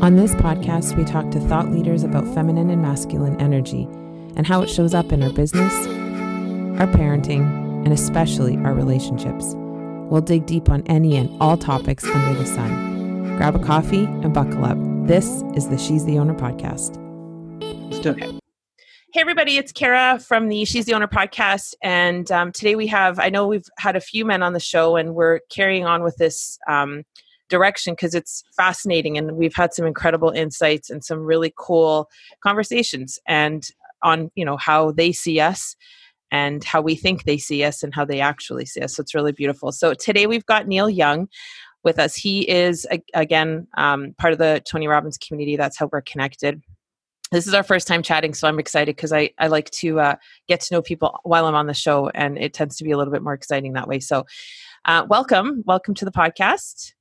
On this podcast, we talk to thought leaders about feminine and masculine energy and how it shows up in our business, our parenting, and especially our relationships. We'll dig deep on any and all topics under the sun. Grab a coffee and buckle up. This is the She's the Owner podcast. Let's do it. Hey, everybody, it's Kara from the She's the Owner podcast. And um, today we have, I know we've had a few men on the show, and we're carrying on with this um, direction because it's fascinating. And we've had some incredible insights and some really cool conversations and on, you know, how they see us and how we think they see us and how they actually see us. So it's really beautiful. So today we've got Neil Young with us. He is, again, um, part of the Tony Robbins community. That's how we're connected this is our first time chatting so i'm excited because I, I like to uh, get to know people while i'm on the show and it tends to be a little bit more exciting that way so uh, welcome welcome to the podcast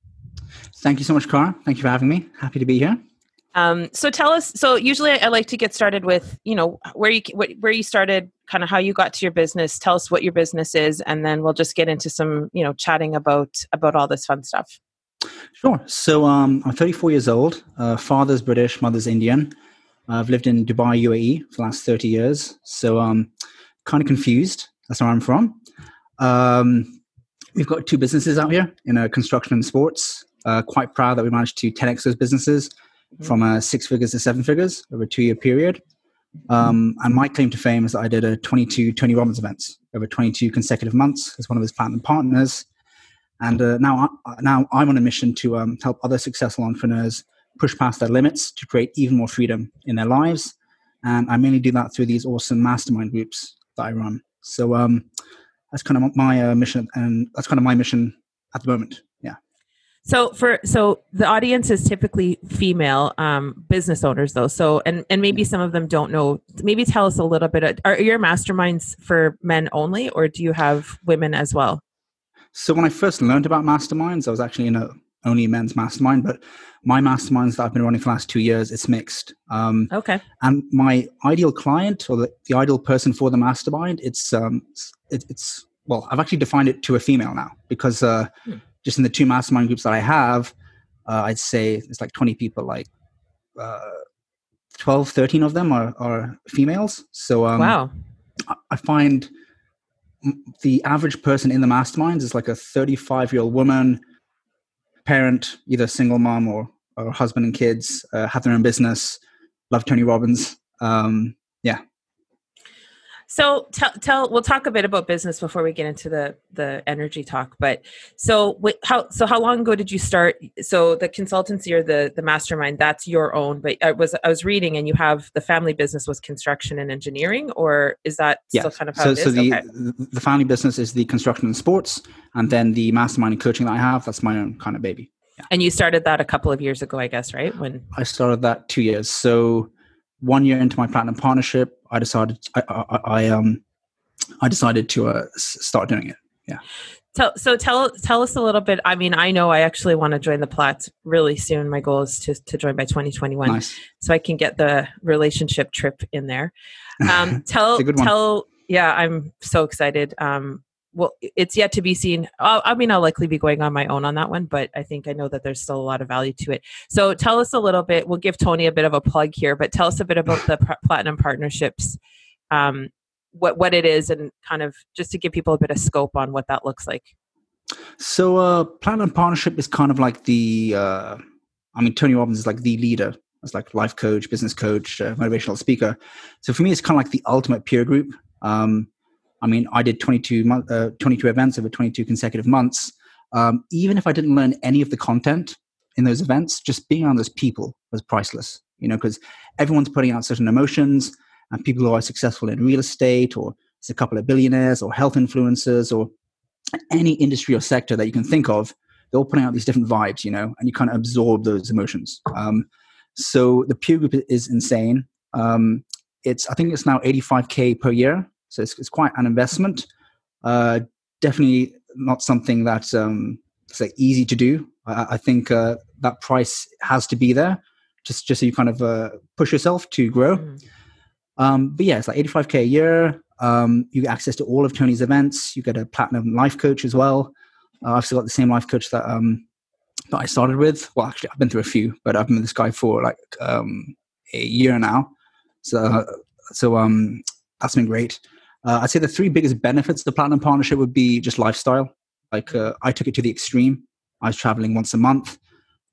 thank you so much cara thank you for having me happy to be here um, so tell us so usually i like to get started with you know where you where you started kind of how you got to your business tell us what your business is and then we'll just get into some you know chatting about about all this fun stuff sure so um, i'm 34 years old uh, father's british mother's indian I've lived in Dubai, UAE for the last 30 years. So um, kind of confused. That's where I'm from. Um, we've got two businesses out here in uh, construction and sports. Uh, quite proud that we managed to 10x those businesses mm-hmm. from uh, six figures to seven figures over a two year period. Um, and my claim to fame is that I did a 22 Tony Robbins events over 22 consecutive months as one of his platinum partners. And uh, now, I, now I'm on a mission to um, help other successful entrepreneurs push past their limits to create even more freedom in their lives. And I mainly do that through these awesome mastermind groups that I run. So um, that's kind of my uh, mission, and that's kind of my mission at the moment. So for so the audience is typically female um, business owners though. So and and maybe some of them don't know. Maybe tell us a little bit. Are your masterminds for men only, or do you have women as well? So when I first learned about masterminds, I was actually in a only men's mastermind, but my masterminds that I've been running for the last two years, it's mixed. Um, okay. And my ideal client or the, the ideal person for the mastermind, it's um, it, it's well, I've actually defined it to a female now because uh, hmm. Just in the two mastermind groups that I have, uh, I'd say it's like 20 people, like uh, 12, 13 of them are, are females. So um, wow, I find the average person in the masterminds is like a 35 year old woman parent, either single mom or, or husband and kids, uh, have their own business, love Tony Robbins. Um. So tell, tell, we'll talk a bit about business before we get into the the energy talk. But so how so how long ago did you start? So the consultancy or the the mastermind that's your own. But I was I was reading and you have the family business was construction and engineering, or is that yes. still kind of how so, it is? So the okay. the family business is the construction and sports, and then the mastermind and coaching that I have that's my own kind of baby. Yeah. And you started that a couple of years ago, I guess, right? When I started that two years. So one year into my platinum partnership, I decided I, I, I um I decided to uh, start doing it. Yeah. So, so tell tell us a little bit. I mean, I know I actually want to join the Plats really soon. My goal is to to join by 2021, nice. so I can get the relationship trip in there. Um, tell tell yeah, I'm so excited. Um, well, it's yet to be seen. I'll, I mean, I'll likely be going on my own on that one, but I think I know that there's still a lot of value to it. So tell us a little bit. We'll give Tony a bit of a plug here, but tell us a bit about the platinum partnerships, um, what what it is, and kind of just to give people a bit of scope on what that looks like. So uh, platinum partnership is kind of like the. Uh, I mean, Tony Robbins is like the leader as like life coach, business coach, uh, motivational speaker. So for me, it's kind of like the ultimate peer group. Um, I mean, I did 22, month, uh, 22 events over 22 consecutive months. Um, even if I didn't learn any of the content in those events, just being around those people was priceless, you know, because everyone's putting out certain emotions and people who are successful in real estate or it's a couple of billionaires or health influencers or any industry or sector that you can think of, they're all putting out these different vibes, you know, and you kind of absorb those emotions. Um, so the peer group is insane. Um, it's I think it's now 85k per year so it's, it's quite an investment. Uh, definitely not something that's um, say easy to do. I, I think uh, that price has to be there, just just so you kind of uh, push yourself to grow. Mm. Um, but yeah, it's like 85k a year. Um, you get access to all of Tony's events. You get a platinum life coach as well. Uh, I've still got the same life coach that um, that I started with. Well, actually, I've been through a few, but I've been with this guy for like um, a year now. So, so um, that's been great. Uh, I'd say the three biggest benefits of the platinum partnership would be just lifestyle. Like uh, I took it to the extreme. I was traveling once a month.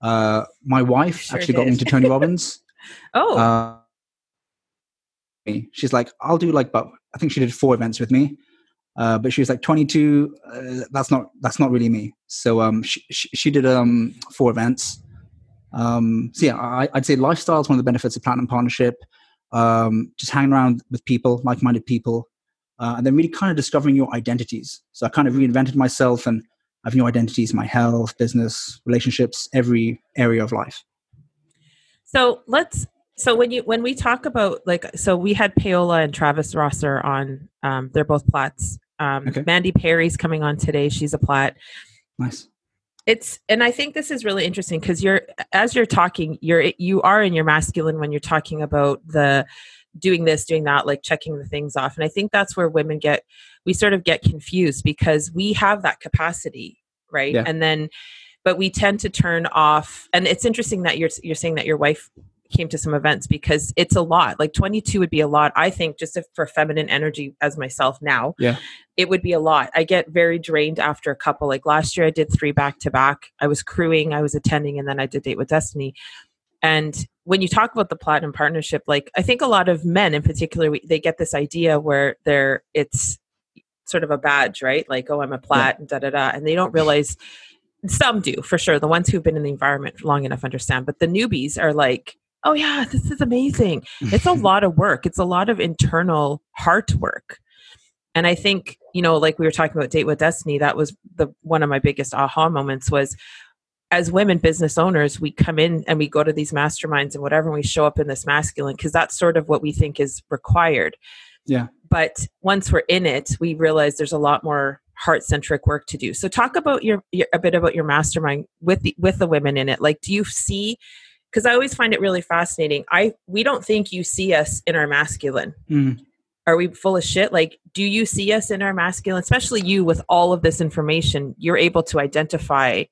Uh, my wife sure actually did. got me into Tony Robbins. oh. Uh, she's like, I'll do like, but I think she did four events with me. Uh, but she was like 22. Uh, that's not that's not really me. So um, she, she, she did um four events. Um, so yeah, I, would say lifestyle is one of the benefits of platinum partnership. Um, just hanging around with people, like-minded people, uh, and then really kind of discovering your identities. So I kind of reinvented myself and I have new identities, my health, business, relationships, every area of life. So let's so when you when we talk about like so we had Paola and Travis Rosser on um, they're both plats. Um, okay. Mandy Perry's coming on today. She's a plat. Nice. It's and I think this is really interesting because you're as you're talking you're you are in your masculine when you're talking about the doing this doing that like checking the things off and I think that's where women get we sort of get confused because we have that capacity right yeah. and then but we tend to turn off and it's interesting that you're you're saying that your wife came to some events because it's a lot. Like 22 would be a lot. I think just if for feminine energy as myself now, yeah, it would be a lot. I get very drained after a couple. Like last year, I did three back to back. I was crewing, I was attending, and then I did Date with Destiny. And when you talk about the platinum partnership, like I think a lot of men in particular, we, they get this idea where they're it's sort of a badge, right? Like, oh, I'm a plat yeah. and da da da, and they don't realize. Some do for sure. The ones who've been in the environment long enough understand, but the newbies are like, oh yeah this is amazing it's a lot of work it's a lot of internal heart work and i think you know like we were talking about date with destiny that was the one of my biggest aha moments was as women business owners we come in and we go to these masterminds and whatever and we show up in this masculine because that's sort of what we think is required yeah but once we're in it we realize there's a lot more heart centric work to do so talk about your, your, a bit about your mastermind with the with the women in it like do you see because I always find it really fascinating. I we don't think you see us in our masculine. Mm. Are we full of shit? Like, do you see us in our masculine? Especially you with all of this information, you're able to identify.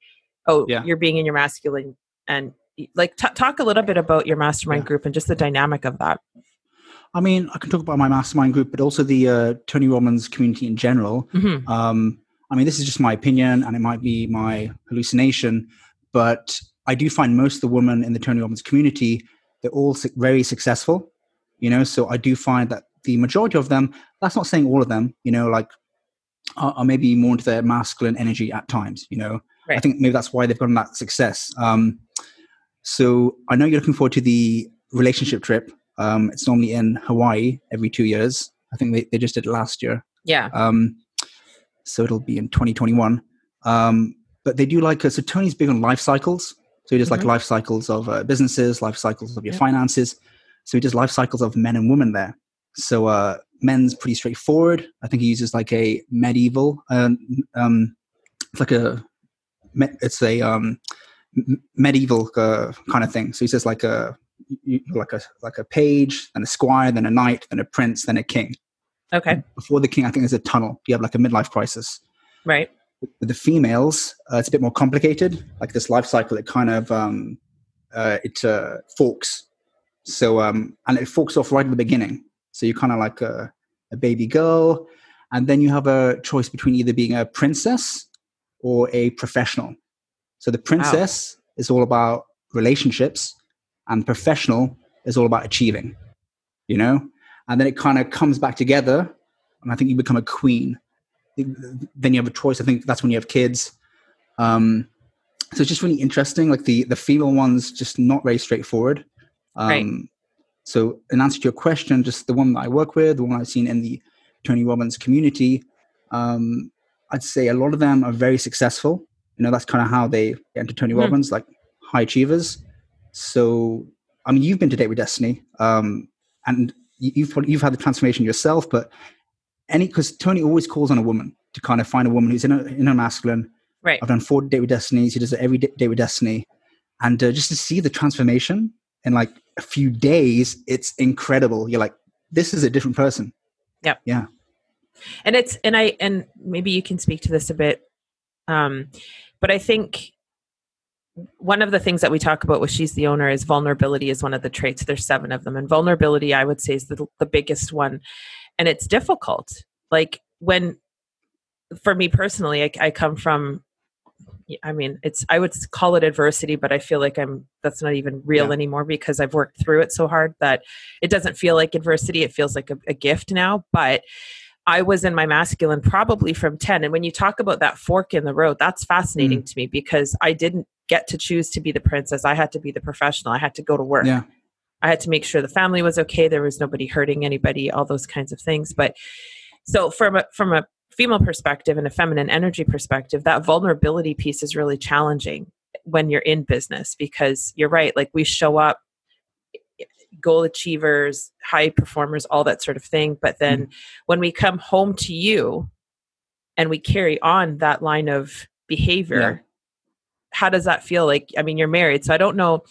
Oh, yeah. you're being in your masculine, and like t- talk a little bit about your mastermind yeah. group and just the dynamic of that. I mean, I can talk about my mastermind group, but also the uh, Tony Robbins community in general. Mm-hmm. Um, I mean, this is just my opinion, and it might be my hallucination, but I do find most of the women in the Tony Robbins community, they're all very successful, you know, so I do find that the majority of them, that's not saying all of them, you know, like are, are maybe more into their masculine energy at times, you know. Right. I think maybe that's why they've gotten that success. Um, so I know you're looking forward to the relationship trip. Um, it's normally in Hawaii every two years. I think they, they just did it last year. Yeah. Um, so it'll be in 2021. Um, but they do like, uh, so Tony's big on life cycles. So he does mm-hmm. like life cycles of uh, businesses, life cycles of your finances. So he does life cycles of men and women there. So uh, men's pretty straightforward. I think he uses like a medieval. Um, um, it's like a it's a um, medieval uh, kind of thing. So he says like a like a like a page, then a squire, then a knight, then a prince, then a king. Okay. Before the king, I think there's a tunnel. You have like a midlife crisis. Right. With the females, uh, it's a bit more complicated. Like this life cycle, it kind of um, uh, it uh, forks. So um, and it forks off right at the beginning. So you're kind of like a, a baby girl, and then you have a choice between either being a princess or a professional. So the princess wow. is all about relationships, and professional is all about achieving. You know, and then it kind of comes back together, and I think you become a queen then you have a choice. I think that's when you have kids. Um, so it's just really interesting. Like the the female ones, just not very straightforward. Um, right. So in answer to your question, just the one that I work with, the one I've seen in the Tony Robbins community, um, I'd say a lot of them are very successful. You know, that's kind of how they get into Tony mm. Robbins, like high achievers. So, I mean, you've been to Date with Destiny, um, and you've you've had the transformation yourself. But any because Tony always calls on a woman to kind of find a woman who's in a in a masculine. Right. I've done four Date with Destinies. He does it every day with Destiny, and uh, just to see the transformation in like a few days, it's incredible. You're like, this is a different person. Yep. Yeah. And it's and I and maybe you can speak to this a bit, um, but I think one of the things that we talk about with she's the owner is vulnerability is one of the traits there's seven of them and vulnerability i would say is the, the biggest one and it's difficult like when for me personally I, I come from I mean, it's I would call it adversity, but I feel like I'm that's not even real yeah. anymore because I've worked through it so hard that it doesn't feel like adversity. It feels like a, a gift now. But I was in my masculine probably from 10. And when you talk about that fork in the road, that's fascinating mm. to me because I didn't get to choose to be the princess. I had to be the professional. I had to go to work. Yeah. I had to make sure the family was okay. There was nobody hurting anybody, all those kinds of things. But so from a, from a female perspective and a feminine energy perspective, that vulnerability piece is really challenging when you're in business because you're right. Like we show up goal achievers, high performers, all that sort of thing. But then mm. when we come home to you and we carry on that line of behavior, yeah. how does that feel? Like, I mean, you're married, so I don't know.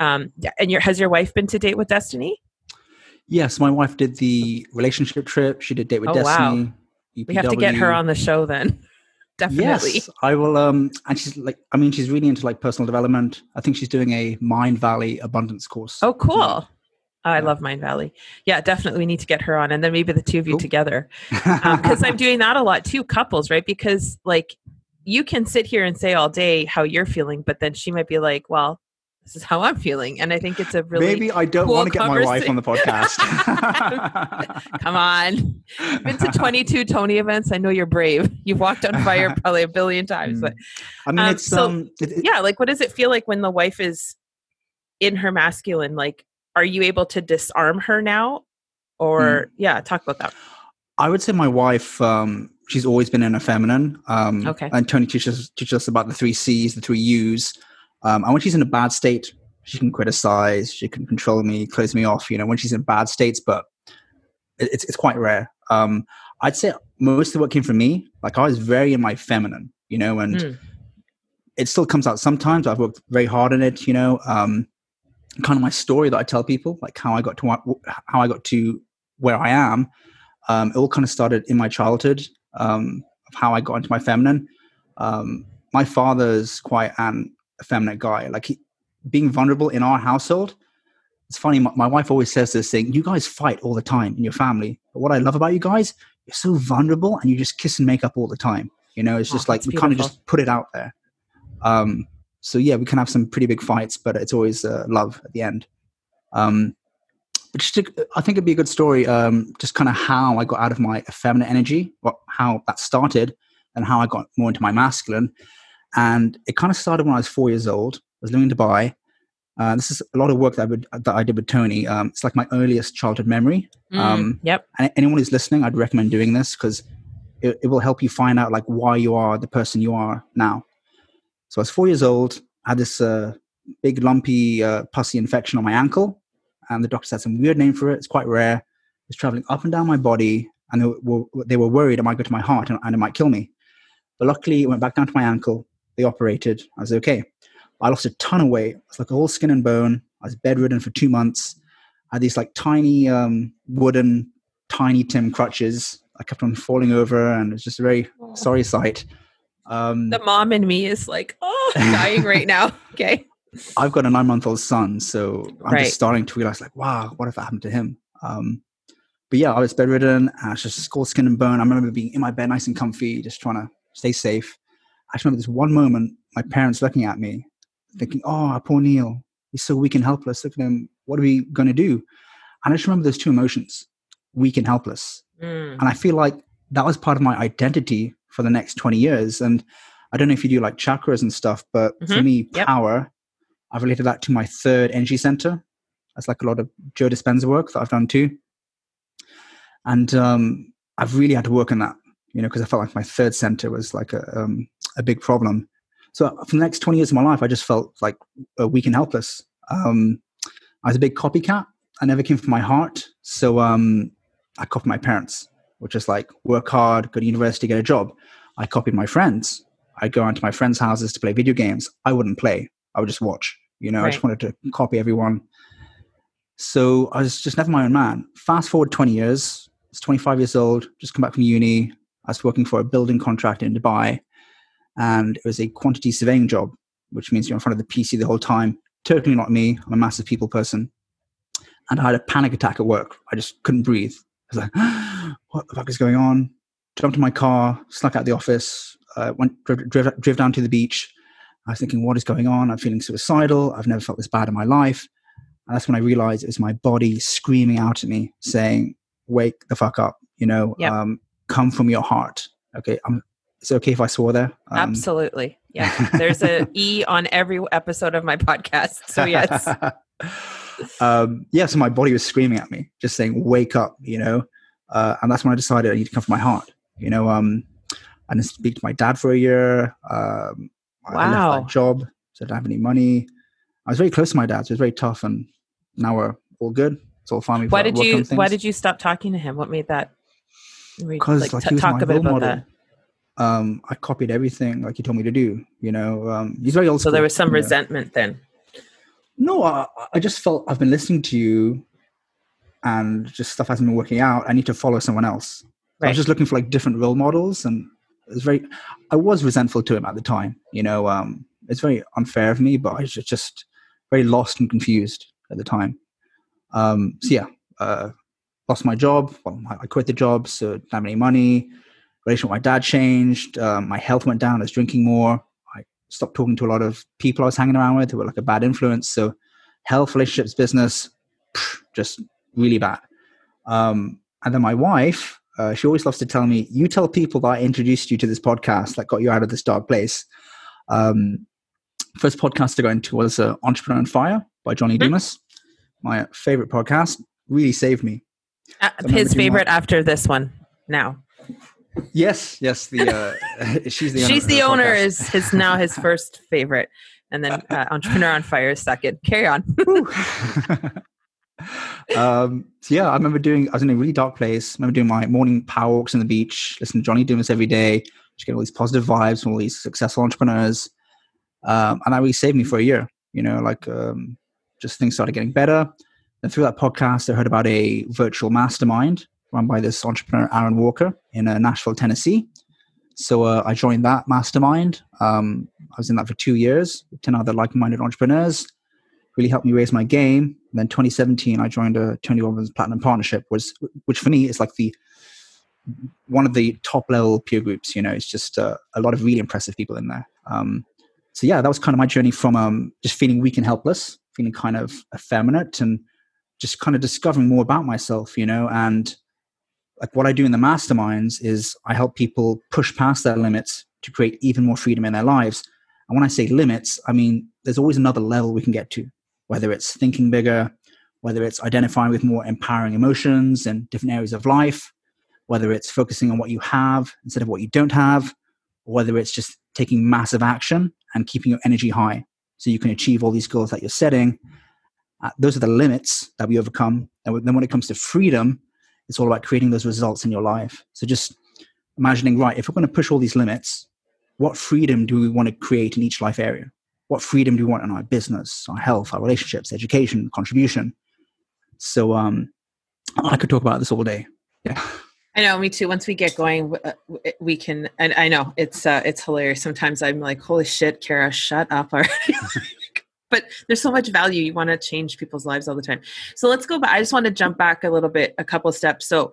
Um, and your has your wife been to date with Destiny? Yes, my wife did the relationship trip. She did date with oh, Destiny. Wow. EPW. We have to get her on the show then. Definitely. Yes, I will. Um, and she's like, I mean, she's really into like personal development. I think she's doing a Mindvalley abundance course. Oh, cool. Oh, I love Mindvalley. Yeah, definitely. We need to get her on, and then maybe the two of you cool. together, because um, I'm doing that a lot too. Couples, right? Because like you can sit here and say all day how you're feeling, but then she might be like, "Well, this is how I'm feeling. And I think it's a really maybe I don't cool want to get my wife on the podcast. Come on, You've been to 22 Tony events. I know you're brave. You've walked on fire probably a billion times. But I mean, um, it's so um, it, it, yeah. Like, what does it feel like when the wife is in her masculine? Like, are you able to disarm her now, or mm. yeah, talk about that. I would say my wife. Um, she's always been in a feminine. Um, okay. And Tony teaches teaches us about the three C's, the three U's. Um, and when she's in a bad state, she can criticize, she can control me, close me off. You know, when she's in bad states, but it's it's quite rare. Um, I'd say most of what came from me, like I was very in my feminine, you know, and mm. it still comes out sometimes. I've worked very hard on it, you know. Um, kind of my story that I tell people, like how I got to how I got to where I am. Um, it all kind of started in my childhood um, of how I got into my feminine. Um, my father's quite an effeminate guy. Like he, being vulnerable in our household. It's funny. My, my, wife always says this thing: "You guys fight all the time in your family, but what I love about you guys, you're so vulnerable and you just kiss and make up all the time. You know, it's just oh, like we kind of just put it out there. Um, so yeah, we can have some pretty big fights, but it's always uh, love at the end. Um, but just to, I think it'd be a good story, um, just kind of how I got out of my feminine energy, what, how that started, and how I got more into my masculine. And it kind of started when I was four years old. I was living in Dubai. Uh, this is a lot of work that I, would, that I did with Tony. Um, it's like my earliest childhood memory. Mm, um, yep. And anyone who's listening, I'd recommend doing this because it, it, will help you find out like why you are the person you are now. So I was four years old. I had this uh, big lumpy uh, pussy infection on my ankle, and the doctor had some weird name for it. It's quite rare. It was traveling up and down my body, and they were, they were worried it might go to my heart and, and it might kill me. But luckily, it went back down to my ankle they operated. I was okay. I lost a ton of weight. It's like all skin and bone. I was bedridden for two months. I had these like tiny um, wooden, tiny Tim crutches. I kept on falling over, and it was just a very oh. sorry sight. Um, the mom in me is like, oh, dying right now. Okay. I've got a nine month old son, so I'm right. just starting to realize, like, wow, what if that happened to him? Um, but yeah, I was bedridden. I was just all skin, and bone. I remember being in my bed, nice and comfy, just trying to stay safe. I just remember this one moment, my parents looking at me, thinking, oh, poor Neil, he's so weak and helpless. Look at him. What are we going to do? And I just remember those two emotions, weak and helpless. Mm. And I feel like that was part of my identity for the next 20 years. And I don't know if you do like chakras and stuff, but mm-hmm. for me, yep. power, I've related that to my third energy center. That's like a lot of Joe Dispenza work that I've done too. And um, I've really had to work on that, you know, because I felt like my third center was like a, um, a big problem. So for the next 20 years of my life, I just felt like weak and helpless. Um, I was a big copycat. I never came from my heart. So um, I copied my parents, which is like work hard, go to university, get a job. I copied my friends. I'd go into my friends' houses to play video games. I wouldn't play. I would just watch. You know, right. I just wanted to copy everyone. So I was just never my own man. Fast forward 20 years. I was 25 years old, just come back from uni. I was working for a building contractor in Dubai and it was a quantity surveying job. which means you're in front of the PC the whole time. Totally not me. I'm a massive people person. And I had a panic attack at work. I just couldn't breathe. I was like, what the fuck is going on? Jumped in my car, snuck out the office, uh, went drove, drove, drove down to the beach. I was thinking, what is going on? I'm feeling suicidal. I've never felt this bad in my life. And that's when I realized it was my body screaming out at me, saying, wake the fuck up, you know, Yep. um, come from your heart. Okay. I'm, it's okay if I swore there. Um, Absolutely. Yeah. There's a E on every episode of my podcast. So yes. um, yeah, so my body was screaming at me, just saying, wake up, you know? Uh, and that's when I decided I need to come from my heart, you know? Um, I didn't speak to my dad for a year. Um, I left Wow. that job, so I didn't have any money. I was very close to my dad, so it was very tough. And now we're all good. It's all fine. We've why did you why did you stop talking to him? What made that because like, t- he was talk my role model. that. Um, I copied everything like he told me to do. You know, um, he's very old So there was some you know. resentment then. No, I, I just felt I've been listening to you, and just stuff hasn't been working out. I need to follow someone else. So I was just looking for like different role models, and it was very. I was resentful to him at the time. You know, um, it's very unfair of me, but I was just, just very lost and confused at the time. Um, so yeah, uh, lost my job. Well, I quit the job, so didn't have any money. Relationship with my dad changed. Um, my health went down. I was drinking more. I stopped talking to a lot of people I was hanging around with who were like a bad influence. So health, relationships, business, just really bad. Um, and then my wife, uh, she always loves to tell me, "You tell people that I introduced you to this podcast that got you out of this dark place." Um, first podcast to go into was uh, "Entrepreneur on Fire" by John Lee Mhm. Dumas. My favorite podcast. Really saved me. Uh, his favorite after this one now. Yes, yes. The uh, she's the owner She's of the owner podcast. is his now his first favorite. And then uh, Entrepreneur on Fire is second. Carry on. um, so yeah, I remember doing. I was in a really dark place. I remember doing my morning power walks on the beach, listening to John Lee Dumas every day, just getting all these positive vibes from all these successful entrepreneurs, um, and that really saved me for a year. You know, like um, just things started getting better. And through that podcast, I heard about a virtual mastermind run by this entrepreneur Aaron Walker in uh, Nashville, Tennessee. So uh, I joined that mastermind. Um, I was in that for two years, with ten other like-minded entrepreneurs really helped me raise my game. And then 2017, I joined a Tony Robbins Platinum Partnership, was which for me is like the one of the top level peer groups. You know, it's just uh, a lot of really impressive people in there. Um, so yeah, that was kind of my journey from um, just feeling weak and helpless, feeling kind of effeminate, and just kind of discovering more about myself. You know, and like what I do in the masterminds is I help people push past their limits to create even more freedom in their lives. And when I say limits, I mean there's always another level we can get to whether it's thinking bigger, whether it's identifying with more empowering emotions and different areas of life, whether it's focusing on what you have instead of what you don't have, or whether it's just taking massive action and keeping your energy high so you can achieve all these goals that you're setting. Uh, those are the limits that we overcome. And then when it comes to freedom, it's all about creating those results in your life. So just imagining, right, if we're going to push all these limits, what freedom do we want to create in each life area? what freedom do we want in our business, our health, our relationships, education, contribution. So um, I could talk about this all day. Yeah. I know, me too. Once we get going, uh, we can. And I know it's uh, it's hilarious. Sometimes I'm like, "Holy shit, Kara, shut up already!" but there's so much value. You want to change people's lives all the time. So let's go back. I just want to jump back a little bit, a couple of steps. So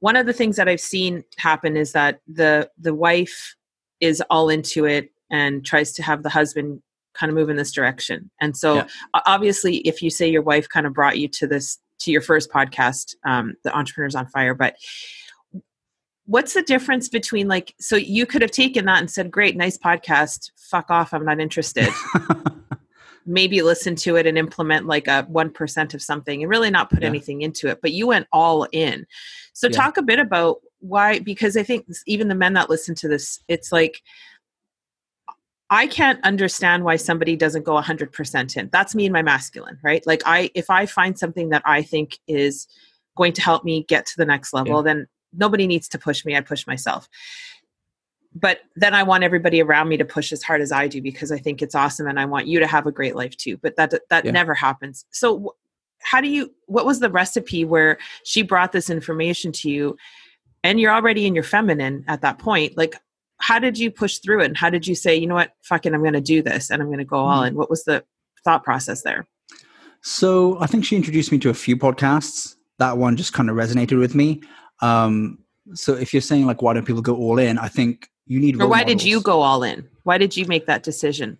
one of the things that I've seen happen is that the the wife is all into it and tries to have the husband kind of move in this direction. And so Yeah. obviously, if you say your wife kind of brought you to this to your first podcast, um, the Entrepreneurs on Fire, but what's the difference between like so you could have taken that and said great nice podcast fuck off i'm not interested maybe listen to it and implement like a 1% of something and really not put Yeah. anything into it but you went all in so Yeah. talk a bit about why because i think even the men that listen to this it's like i can't understand why somebody doesn't go 100% in that's me and my masculine right like i if i find something that i think is going to help me get to the next level Yeah. then nobody needs to push me i push myself but then i want everybody around me to push as hard as i do because i think it's awesome and i want you to have a great life too but that that Yeah. never happens so how do you what was the recipe where she brought this information to you and you're already in your feminine at that point like how did you push through it and how did you say you know what fucking i'm going to do this and i'm going to go all Mm. in what was the thought process there So I think she introduced me to a few podcasts. That one just kind of resonated with me. Um, so if you're saying like, why don't people go all in? I think you need. or why did you go all in why did you make that decision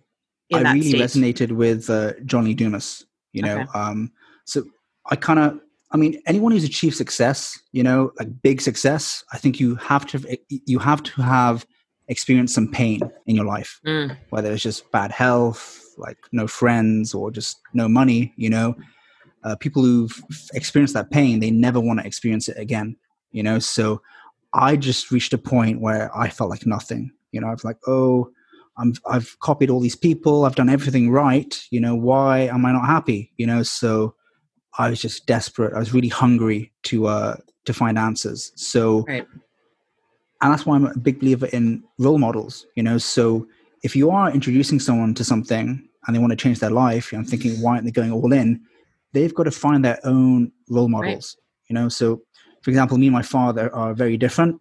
in I that really stage resonated with uh, John Lee Dumas. You know, Okay. um, so I kind of, I mean, anyone who's achieved success, you know, like big success, I think you have to, you have to have experienced some pain in your life, Mm, whether it's just bad health, like no friends, or just no money. You know, uh, people who've experienced that pain, they never want to experience it again. You know, so I just reached a point where I felt like nothing. You know, I was like, oh, I'm, I've copied all these people. I've done everything right. You know, why am I not happy? You know, so I was just desperate. I was really hungry to uh, to find answers. So, Right. and that's why I'm a big believer in role models. You know, so if you are introducing someone to something and they want to change their life, I'm thinking, why aren't they going all in? They've got to find their own role models. You know, so for example, me and my father are very different.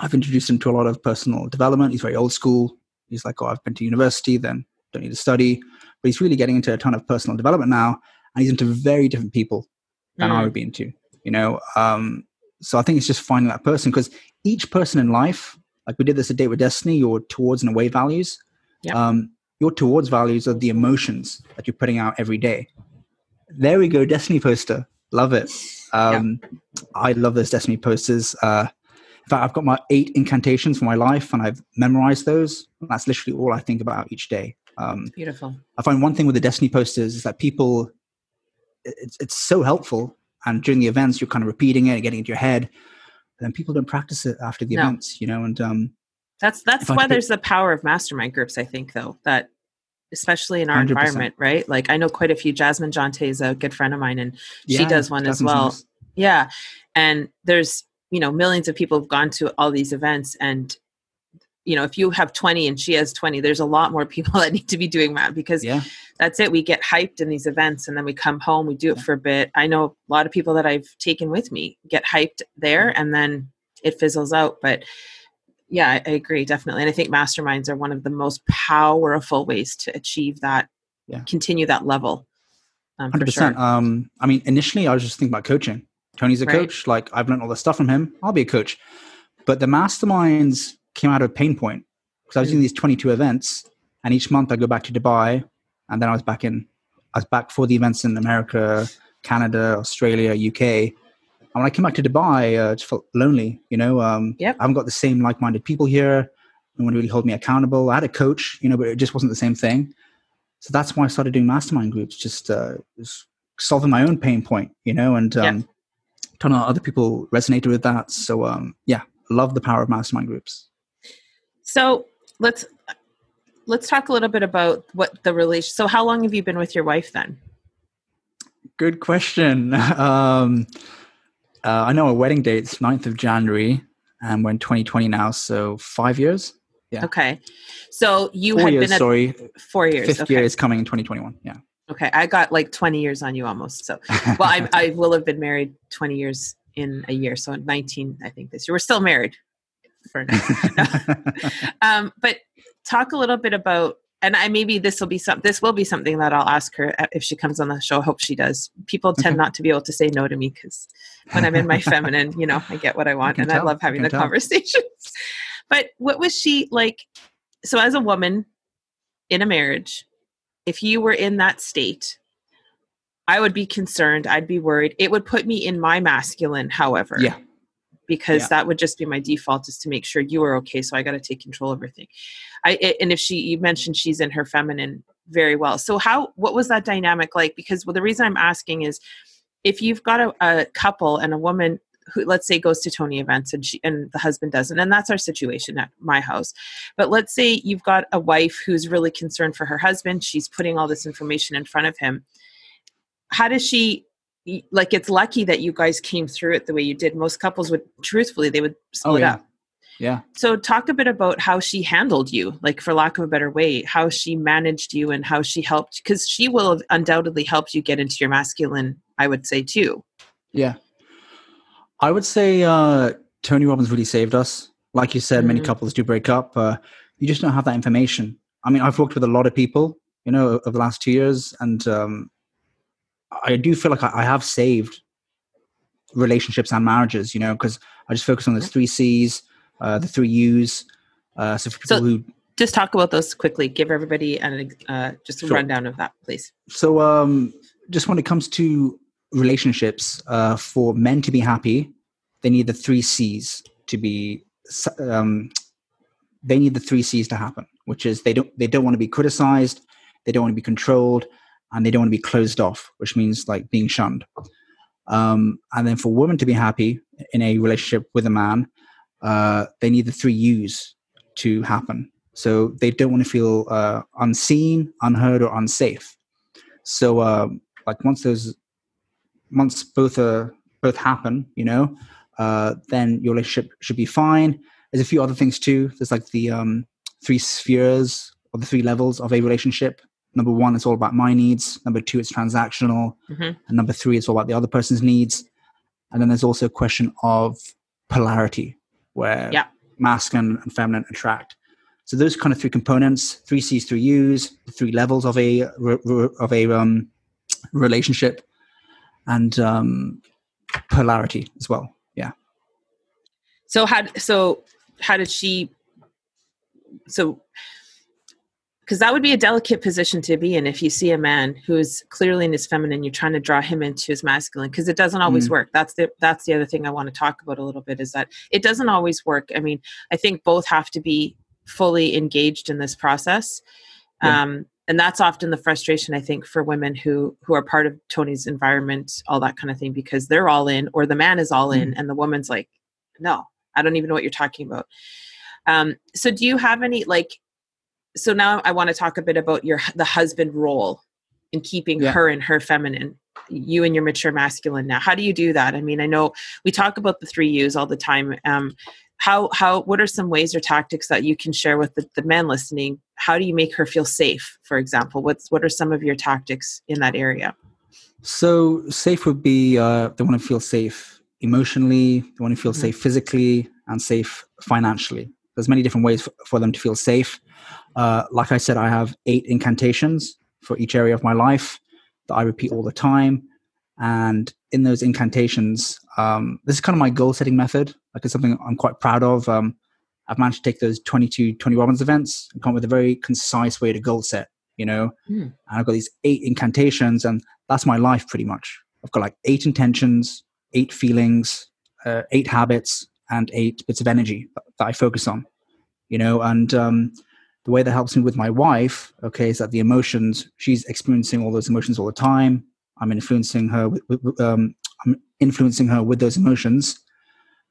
I've introduced him to a lot of personal development. He's very old school. He's like, oh, I've been to university, then don't need to study. But he's really getting into a ton of personal development now, and he's into very different people than I mm, would be into. You know, um, so I think it's just finding that person because each person in life, like we did this a date with destiny, your towards and away values. Yeah. Um, your towards values are the emotions that you're putting out every day. There we go, destiny poster. Love it. Um, I love those destiny posters. Uh, in fact, I've got my eight incantations for my life, and I've memorized those. That's literally all I think about each day. Um, beautiful I find one thing with the Destiny posters is that people, it's, it's so helpful. And during the events, you're kind of repeating it, and getting into your head. And then people don't practice it after the No. events, you know. And um, that's that's why there's the power of mastermind groups i think though that especially in our 100%. environment right like i know quite a few jasmine jonte is a good friend of mine and she does one as well nice. Yeah. And there's, you know, millions of people have gone to all these events and you know, if you have 20 and she has 20, there's a lot more people that need to be doing that because Yeah, that's it. We get hyped in these events and then we come home, we do it Yeah. for a bit. I know a lot of people that I've taken with me get hyped there and then it fizzles out. But yeah, I, agree, definitely. And I think masterminds are one of the most powerful ways to achieve that, Yeah. continue that level. Um, hundred sure. percent. Um, I mean, initially, I was just thinking about coaching. Tony's a Right. coach. Like I've learned all this stuff from him. I'll be a coach. But the masterminds came out of a pain point because I was Mm. doing these 22 events, and each month I go back to Dubai, and then I was back in. I was back for the events in America, Canada, Australia, UK. And when I came back to Dubai, uh, I just felt lonely. You know, um, Yep. I haven't got the same like-minded people here. No one really hold me accountable. I had a coach, you know, but it just wasn't the same thing. So that's why I started doing mastermind groups, just, uh, just solving my own pain point, you know, and um, Yeah. ton of other people resonated with that. So um, yeah, love the power of mastermind groups. So let's let's talk a little bit about what the relation. So how long have you been with your wife then? Good question. Um, uh, I know our wedding date's 9th of January, and we're in 2020 now, so five years. Yeah. Okay, so you Four had years, been at sorry. four years. Fifth okay, year is coming in 2021. Yeah. okay, I got like twenty years on you almost. So well, I I will have been married twenty years in a year, so nineteen, I think this year. We're still married for now. um, but talk a little bit about and I maybe this will be some this will be something that I'll ask her if she comes on the show. I hope she does. People tend not to be able to say no to me because when I'm in my feminine, you know, I get what I want, can and I love having can the tell. conversations. But what was she like? So as a woman in a marriage, if you were in that state, I would be concerned. I'd be worried. It would put me in my masculine, however yeah. Because Yeah. that would just be my default is to make sure you are okay so i got to take control of everything. I i- and if she you mentioned she's in her feminine very well. So how what was that dynamic like? Because well, the reason i'm asking is if you've got a, a couple and a woman who let's say goes to tony events and she and the husband doesn't and that's our situation at my house but let's say you've got a wife who's really concerned for her husband she's putting all this information in front of him how does she like it's lucky that you guys came through it the way you did most couples would truthfully they would split Oh, yeah. up Yeah. so talk a bit about how she handled you like for lack of a better way how she managed you and how she helped because she will have undoubtedly helped you get into your masculine i would say too Yeah. I would say uh, Tony Robbins really saved us. like you said, many Mhm. couples do break up. Uh, you just don't have that information. I mean, I've worked with a lot of people, you know, over the last two years, and um, I do feel like I, I have saved relationships and marriages, you know, because I just focus on those three C's, uh, the three U's. Uh, so for people So- who Just talk about those quickly. Give everybody an, uh, just a Sure. rundown of that, please. So, um, just when it comes to relationships, uh, for men to be happy, they need the three C's to be. Um, they need the three C's to happen, which is they don't they don't want to be criticized, they don't want to be controlled, and they don't want to be closed off, which means like being shunned. Um, and then for women to be happy in a relationship with a man, uh, they need the three U's to happen. So they don't want to feel uh, unseen, unheard, or unsafe. So, um, like once those, once both are both happen, you know, uh, then your relationship should be fine. There's a few other things too. There's like the um, three spheres or the three levels of a relationship. Number one, it's all about my needs. Number two, it's transactional. Mhm. And number three, it's all about the other person's needs. And then there's also a question of polarity, where Yeah. masculine and feminine attract. So those kind of three components, three C's, three U's, the three levels of a of a um, relationship, and um, polarity as well. Yeah. So how so how did she so because that would be a delicate position to be in if you see a man who's clearly in his feminine you're trying to draw him into his masculine because it doesn't always Mm. work that's the that's the other thing i want to talk about a little bit is that it doesn't always work i mean i think both have to be fully engaged in this process Yeah. um, and that's often the frustration i think for women who who are part of tony's environment all that kind of thing because they're all in or the man is all in and the woman's like no i don't even know what you're talking about um, so do you have any like so now i want to talk a bit about your the husband role in keeping Yeah. her and her feminine you and your mature masculine now how do you do that i mean i know we talk about the three u's all the time um, how how what are some ways or tactics that you can share with the, the men listening how do you make her feel safe for example what's what are some of your tactics in that area So safe would be uh, they want to feel safe emotionally, they want to feel Mhm. safe physically, and safe financially. There's many different ways for, for them to feel safe. Uh, like I said, I have eight incantations for each area of my life that I repeat all the time. And in those incantations, um, this is kind of my goal setting method. Like it's something I'm quite proud of. Um, I've managed to take those 22 Tony Robbins events and come up with a very concise way to goal set, you know? Mm. And I've got these eight incantations, and that's my life pretty much. I've got like eight intentions, eight feelings, uh, eight habits, and eight bits of energy that, that I focus on, you know? And um, the way that helps me with my wife, okay, is that the emotions, she's experiencing all those emotions all the time. I'm influencing her with, with um, I'm influencing her with those emotions.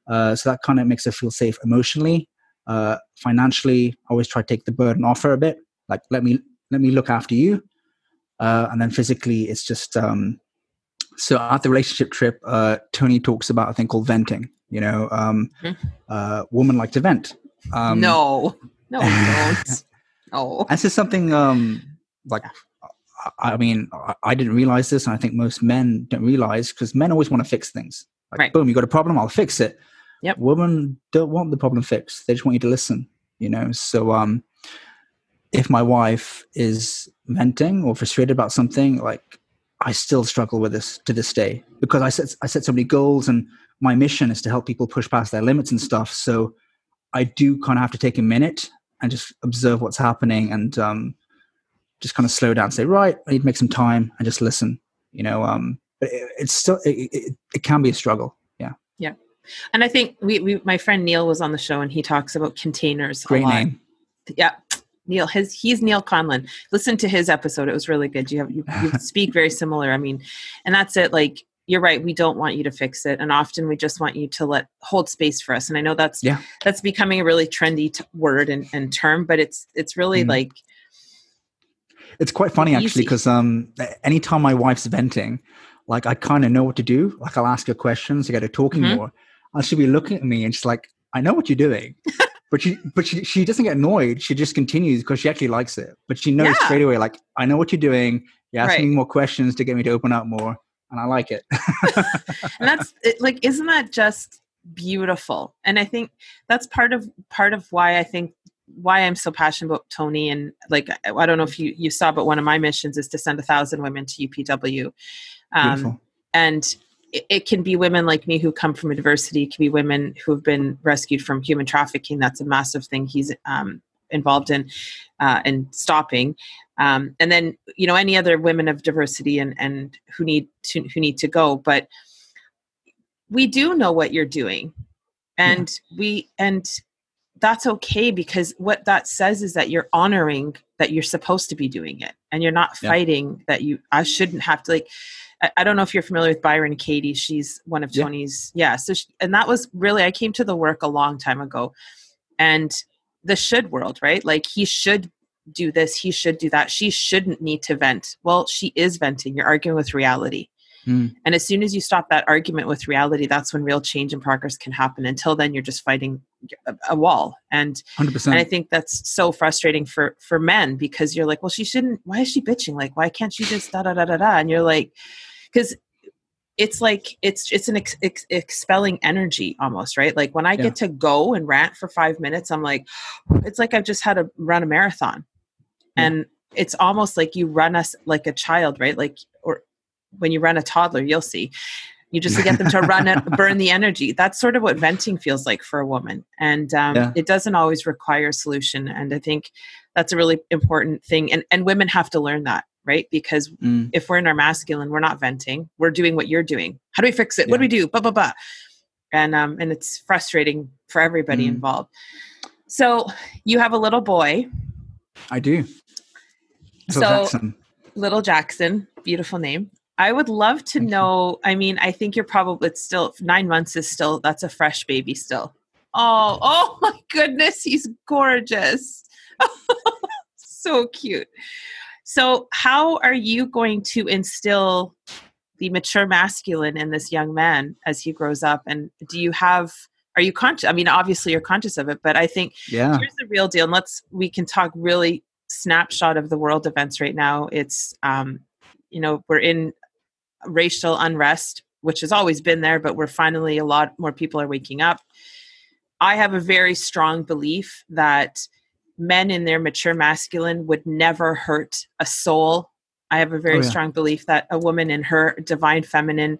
Uh, so that kind of makes her feel safe emotionally. Uh, financially, I always try to take the burden off her a bit. Like, let me let me look after you. Uh, and then physically, it's just um, so at the relationship trip, uh, Tony talks about a thing called venting. You know, um, Mhm. uh, women like to vent. Um, no no don't oh this is something um, like I mean, I- I didn't realize this, and I think most men don't realize because men always want to fix things. Like, Right. boom, you got a problem, I'll fix it. Yep. Women don't want the problem fixed; they just want you to listen. You know, so um, if my wife is venting or frustrated about something, like I still struggle with this to this day because I set I set so many goals, and my mission is to help people push past their limits and stuff. So I do kind of have to take a minute and just observe what's happening and um, just kind of slow down, say, right, I need to make some time and just listen. You know, um, but it, it's still it, it, it can be a struggle. Yeah, Yeah. and i think we, we my friend neil was on the show and he talks about containers great name. yeah neil his he's neil conlon listen to his episode it was really good you have you, you speak very similar i mean and that's it like you're right we don't want you to fix it and often we just want you to let hold space for us and i know that's Yeah. that's becoming a really trendy t- word and, and term but it's it's really Mhm. like It's quite funny actually because um, anytime my wife's venting, like I kind of know what to do. Like I'll ask her questions to get her talking Mhm. more, and she'll be looking at me and she's like, "I know what you're doing." But she, but she, she doesn't get annoyed. She just continues because she actually likes it. But she knows Yeah. straight away, like, I know what you're doing. You're asking Right. me more questions to get me to open up more, and I like it. and that's it, like isn't that just beautiful? And i think that's part of part of why i think why i'm so passionate about tony and like i don't know if you you saw but one of my missions is to send a thousand women to upw um, and it, it can be women like me who come from adversity. It can be women who have been rescued from human trafficking. That's a massive thing. He's um, involved in uh, and stopping um, and then you know any other women of diversity and and who need to who need to go but we do know what you're doing and yeah. we and that's okay because what that says is that you're honoring that you're supposed to be doing it and you're not fighting yeah. that you i shouldn't have to like I, I, don't know if you're familiar with byron katie she's one of yeah. tony's yeah so she, and that was really i came to the work a long time ago and the should world right like he should do this he should do that she shouldn't need to vent well she is venting you're arguing with reality Mm. And as soon as you stop that argument with reality, that's when real change and progress can happen. Until then, you're just fighting a, a wall. And, 100%. and I think that's so frustrating for for men because you're like, well, she shouldn't. Why is she bitching? Like, why can't she just da da da da da? And you're like, because it's like it's it's an ex, ex, expelling energy almost right like when i yeah. get to go and rant for five minutes i'm like it's like i've just had to run a marathon yeah. and it's almost like you run us like a child right like or when you run a toddler, you'll see. You just get them to run it, burn the energy. That's sort of what venting feels like for a woman, and um, yeah. it doesn't always require a solution. And I think that's a really important thing. And and women have to learn that, right? Because mm. if we're in our masculine, we're not venting. We're doing what you're doing. How do we fix it? Yeah. What do we do? Blah blah blah. And um, and it's frustrating for everybody mm. involved. So you have a little boy. I do. Little so Jackson. little Jackson, beautiful name. I would love to know. I mean, I think you're probably it's still nine months is still that's a fresh baby still. Oh, oh my goodness, he's gorgeous. so cute. So, how are you going to instill the mature masculine in this young man as he grows up? And do you have are you conscious? I mean, obviously you're conscious of it, but I think yeah. here's the real deal. And let's we can talk really snapshot of the world events right now. It's um, you know, we're in racial unrest, which has always been there, but we're finally a lot more people are waking up. I have a very strong belief that men in their mature masculine would never hurt a soul. I have a very oh, yeah. strong belief that a woman in her divine feminine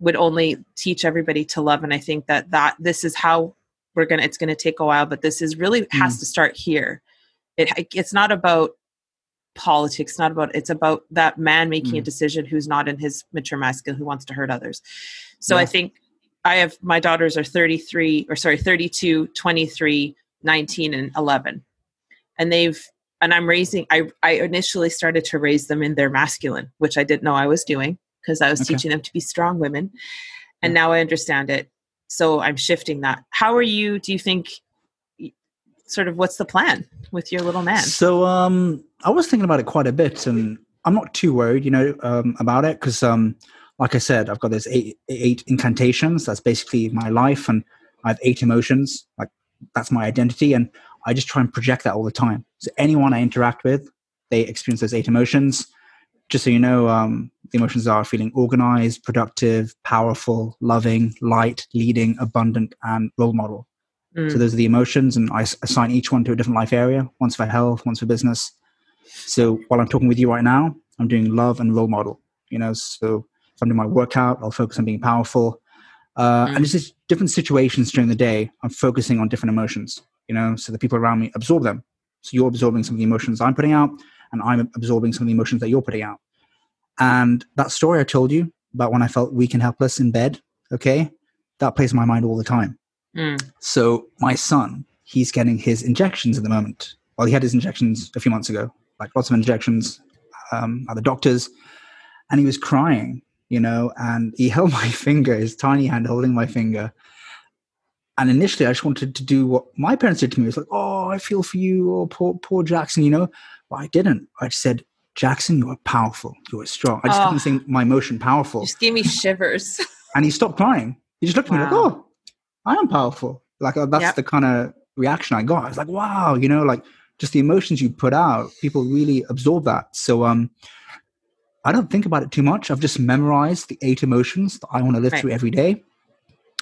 would only teach everybody to love and I think that that this is how we're going to it's going to take a while but this is really mm. has to start here. It it's not about politics not about it's about that man making mm. a decision who's not in his mature masculine who wants to hurt others so yeah. i think i have my daughters are 33 or sorry 32 23 19 and 11 and they've and i'm raising i i initially started to raise them in their masculine which i didn't know i was doing because i was okay. teaching them to be strong women and now i understand it so i'm shifting that how are you do you think sort of what's the plan with your little man so um I was thinking about it quite a bit, and I'm not too worried, you know, um, about it because, um, like I said, I've got those eight, eight incantations. That's basically my life, and I have eight emotions. Like that's my identity, and I just try and project that all the time. So anyone I interact with, they experience those eight emotions. Just so you know, um, the emotions are feeling organized, productive, powerful, loving, light, leading, abundant, and role model. Mm. So those are the emotions, and I assign each one to a different life area. Once for health, once for business, so while I'm talking with you right now, I'm doing love and role model. You know, so if I'm doing my workout, I'll focus on being powerful. Uh, mm. And there's just different situations during the day. I'm focusing on different emotions. You know, so the people around me absorb them. So you're absorbing some of the emotions I'm putting out, and I'm absorbing some of the emotions that you're putting out. And that story I told you about when I felt weak and helpless in bed, okay, that plays in my mind all the time. Mm. So my son, he's getting his injections at the moment. Well, he had his injections a few months ago like lots of injections um, at the doctors, and he was crying, you know, and he held my finger, his tiny hand holding my finger. And initially, I just wanted to do what my parents did to me. It was like, "Oh, I feel for you, oh, poor, poor Jackson," you know. But I didn't. I just said, "Jackson, you are powerful. You are strong." I just oh, couldn't say my emotion powerful. Just gave me shivers. and he stopped crying. He just looked at wow. me like, "Oh, I am powerful." Like uh, that's yep. the kind of reaction I got. I was like, "Wow," you know, like just the emotions you put out, people really absorb that. So um, I don't think about it too much. I've just memorized the eight emotions that I want to live right. through every day.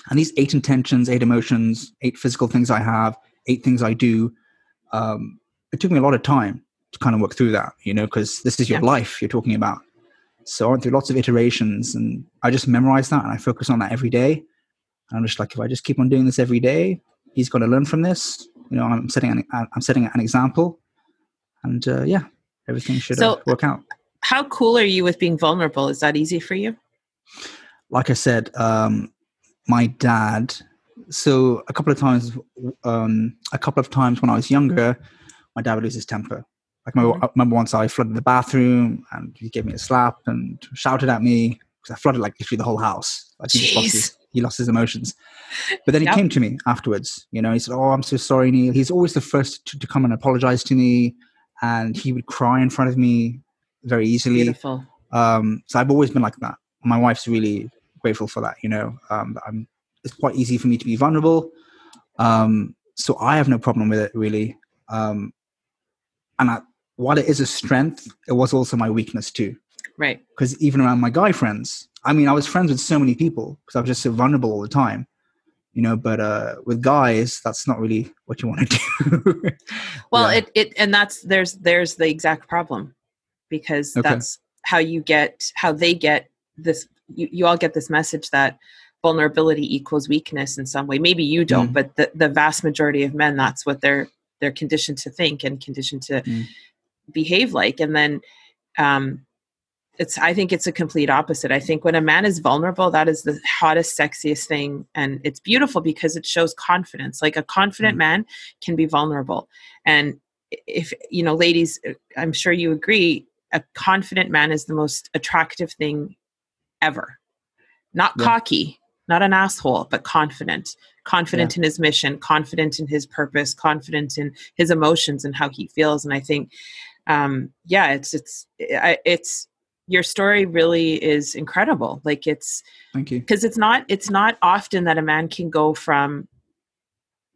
And these eight intentions, eight emotions, eight physical things I have, eight things I do, um, it took me a lot of time to kind of work through that, you know, because this is your yeah. life you're talking about. So I went through lots of iterations and I just memorized that and I focus on that every day. And I'm just like, if I just keep on doing this every day, he's going to learn from this. You know, I'm setting an, I'm setting an example and uh, yeah, everything should so, uh, work out. How cool are you with being vulnerable? Is that easy for you? Like I said, um, my dad. So a couple of times, um, a couple of times when I was younger, my dad would lose his temper. Like my. I remember once I flooded the bathroom and he gave me a slap and shouted at me because I flooded like literally the whole house. Like he, lost his, he lost his emotions. But then he yep. came to me afterwards. You know, he said, "Oh, I'm so sorry, Neil." He's always the first to, to come and apologize to me, and he would cry in front of me very easily. Beautiful. Um, so I've always been like that. My wife's really grateful for that. You know, um, I'm, it's quite easy for me to be vulnerable. Um, so I have no problem with it really. Um, and I, while it is a strength, it was also my weakness too. Right. Because even around my guy friends, I mean, I was friends with so many people because I was just so vulnerable all the time, you know. But uh, with guys, that's not really what you want to do. well, yeah. it it and that's there's there's the exact problem because okay. that's how you get how they get this. You, you all get this message that vulnerability equals weakness in some way. Maybe you don't, mm. but the, the vast majority of men, that's what they're they're conditioned to think and conditioned to mm. behave like. And then um, it's I think it's a complete opposite. I think when a man is vulnerable, that is the hottest, sexiest thing, and it's beautiful because it shows confidence. Like a confident mm. man can be vulnerable, and if you know, ladies, I'm sure you agree. A confident man is the most attractive thing ever. Not yeah. cocky, not an asshole, but confident. Confident yeah. in his mission, confident in his purpose, confident in his emotions and how he feels. And I think, um, yeah, it's it's it's your story really is incredible. Like it's thank you because it's not it's not often that a man can go from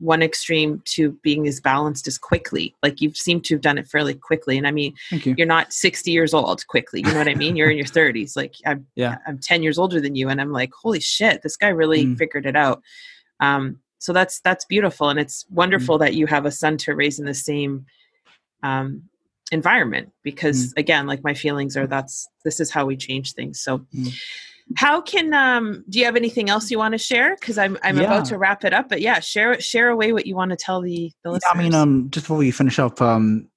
one extreme to being as balanced as quickly. Like you seem to have done it fairly quickly. And I mean, you. are not 60 years old quickly. You know what I mean? You're in your 30s. Like I'm, yeah. I'm 10 years older than you. And I'm like, holy shit, this guy really mm. figured it out. Um, so that's, that's beautiful. And it's wonderful mm. that you have a son to raise in the same, um, environment because mm. again, like my feelings are that's, this is how we change things. So, mm. How can um do you have anything else you want to share? Because I'm I'm yeah. about to wrap it up, but yeah, share share away what you want to tell the, the listeners. Yeah, I mean, um, just before we finish up, um,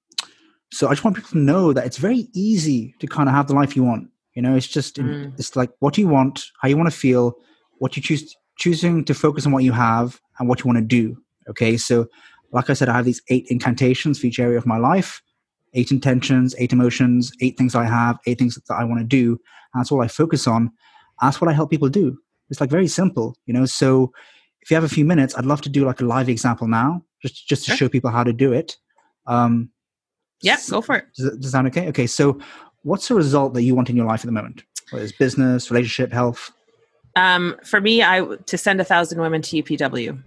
so I just want people to know that it's very easy to kind of have the life you want. You know, it's just mm. it's like what you want, how you want to feel, what you choose choosing to focus on what you have and what you want to do. Okay, so like I said, I have these eight incantations for each area of my life, eight intentions, eight emotions, eight things I have, eight things that I want to do. And that's all I focus on that's what I help people do. It's like very simple, you know. So if you have a few minutes, I'd love to do like a live example now, just just to sure. show people how to do it. Um, yeah, go for it. Does, does that sound okay? Okay, so what's the result that you want in your life at the moment? Whether it's business, relationship, health. Um, for me, I to send a thousand women to UPW.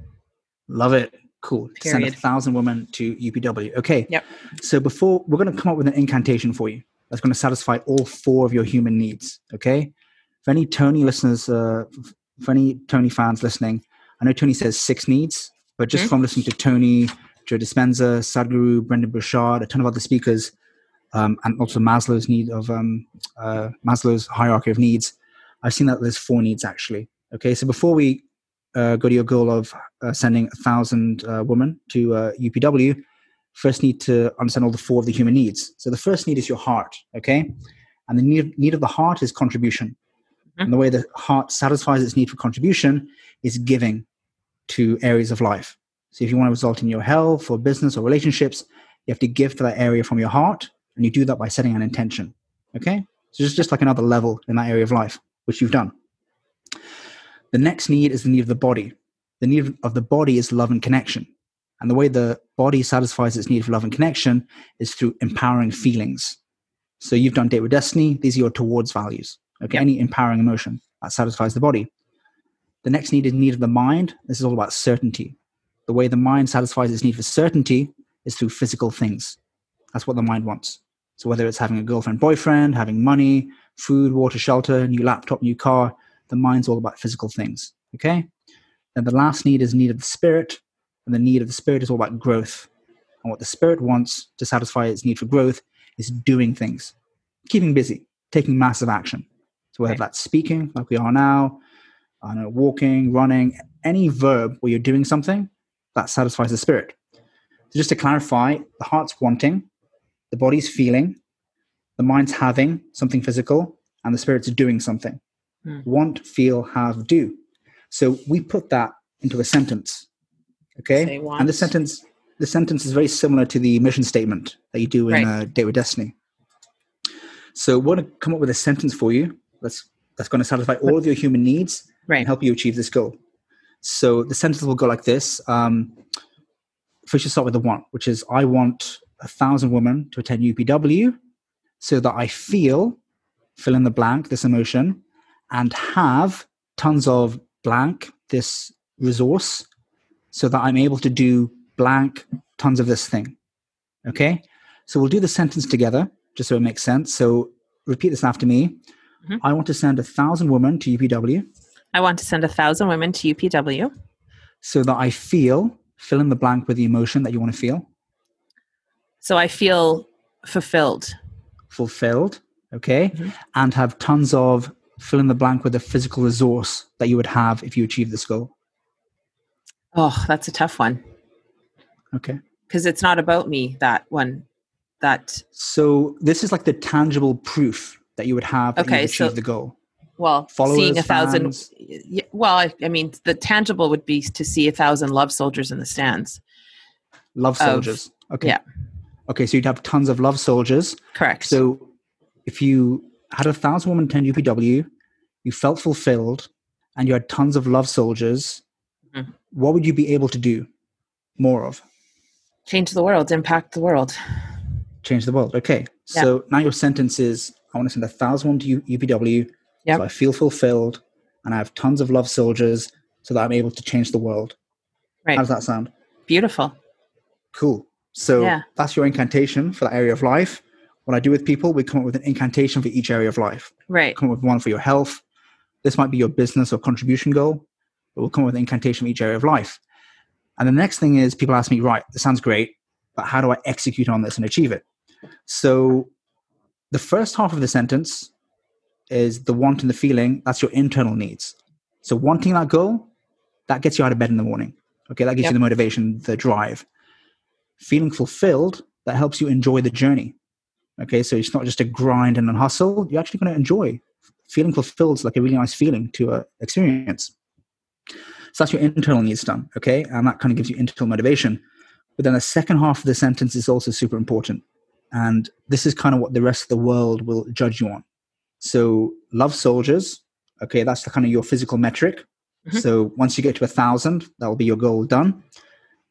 Love it. Cool. Send a thousand women to UPW. Okay. Yep. So before we're going to come up with an incantation for you that's going to satisfy all four of your human needs. Okay for any Tony listeners, uh, for any Tony fans listening, I know Tony says six needs, but just mm-hmm. from listening to Tony, Joe Dispenza, Sadhguru, Brendan Burchard, a ton of other speakers, um, and also Maslow's need of um, uh, Maslow's hierarchy of needs, I've seen that there's four needs actually. Okay, so before we uh, go to your goal of uh, sending a thousand uh, women to UPW, uh, first need to understand all the four of the human needs. So the first need is your heart. Okay, and the need, need of the heart is contribution. Mm-hmm. And the way the heart satisfies its need for contribution is giving to areas of life. So if you want to result in your health or business or relationships, you have to give to that area from your heart, and you do that by setting an intention. Okay? So it's just like another level in that area of life, which you've done. The next need is the need of the body. The need of the body is love and connection. And the way the body satisfies its need for love and connection is through empowering feelings. So you've done date with destiny, these are your towards values. Okay, yep. any empowering emotion that satisfies the body. The next need is need of the mind. This is all about certainty. The way the mind satisfies its need for certainty is through physical things. That's what the mind wants. So whether it's having a girlfriend, boyfriend, having money, food, water, shelter, new laptop, new car, the mind's all about physical things. Okay? Then the last need is need of the spirit, and the need of the spirit is all about growth. And what the spirit wants to satisfy its need for growth is doing things, keeping busy, taking massive action. So whether Right. that's speaking, like we are now, I know, walking, running, any verb where you're doing something, that satisfies the spirit. So just to clarify, the heart's wanting, the body's feeling, the mind's having something physical, and the spirit's doing something. Hmm. Want, feel, have, do. So we put that into a sentence. Okay? And the sentence the sentence is very similar to the mission statement that you do in Right. uh, Date with Destiny. So we're going to come up with a sentence for you that's that's going to satisfy all of your human needs and help you achieve this goal. So the sentence will go like this. Um, first, you start with the want, which is I want a thousand women to attend UPW so that I feel, fill in the blank, this emotion, and have tons of blank, this resource, so that I'm able to do blank, tons of this thing. Okay? So we'll do the sentence together, just so it makes sense. So repeat this after me. Mhm. I want to send a thousand women to UPW I want to send a thousand women to UPW so that I feel, fill in the blank with the emotion that you want to feel, so I feel fulfilled. fulfilled, okay, Mhm. and have tons of fill in the blank with the physical resource that you would have if you achieve this goal. Oh, that's a tough one Okay. because it's not about me. That one, that So this is like the tangible proof that you would have Okay, so- the goal. well, Followers, seeing a thousand. fans? Well, I, I mean, the tangible would be to see a thousand love soldiers in the stands. Love Of- soldiers. okay. yeah. Okay, so you'd have tons of love soldiers. Correct. So if you had a thousand women attend UPW, you felt fulfilled, and you had tons of love soldiers, Mhm. what would you be able to do more of? change the world, impact the world. Change the world. Okay. Yeah. So now your sentence is I want to send a thousand women to UPW. Yep. So I feel fulfilled and I have tons of love soldiers so that I'm able to change the world. Right. How does that sound? Beautiful. Cool. So Yeah. that's your incantation for that area of life. What I do with people, we come up with an incantation for each area of life. Right. Come up with one for your health. This might be your business or contribution goal, but we'll come up with an incantation for each area of life. And the next thing is people ask me, right, this sounds great, but how do I execute on this and achieve it? So the first half of the sentence is the want and the feeling. That's your internal needs. So wanting that goal, that gets you out of bed in the morning. Okay, that gives Yep. you the motivation, the drive. Feeling fulfilled, that helps you enjoy the journey. Okay, so it's not just a grind and a hustle. You're actually going to enjoy. Feeling fulfilled is like a really nice feeling to uh, experience. So that's your internal needs done. Okay, and that kind of gives you internal motivation. But then the second half of the sentence is also super important. And this is kind of what the rest of the world will judge you on. So, love soldiers. Okay, that's the kind of your physical metric. Mhm. So, once you get to a thousand, that will be your goal done.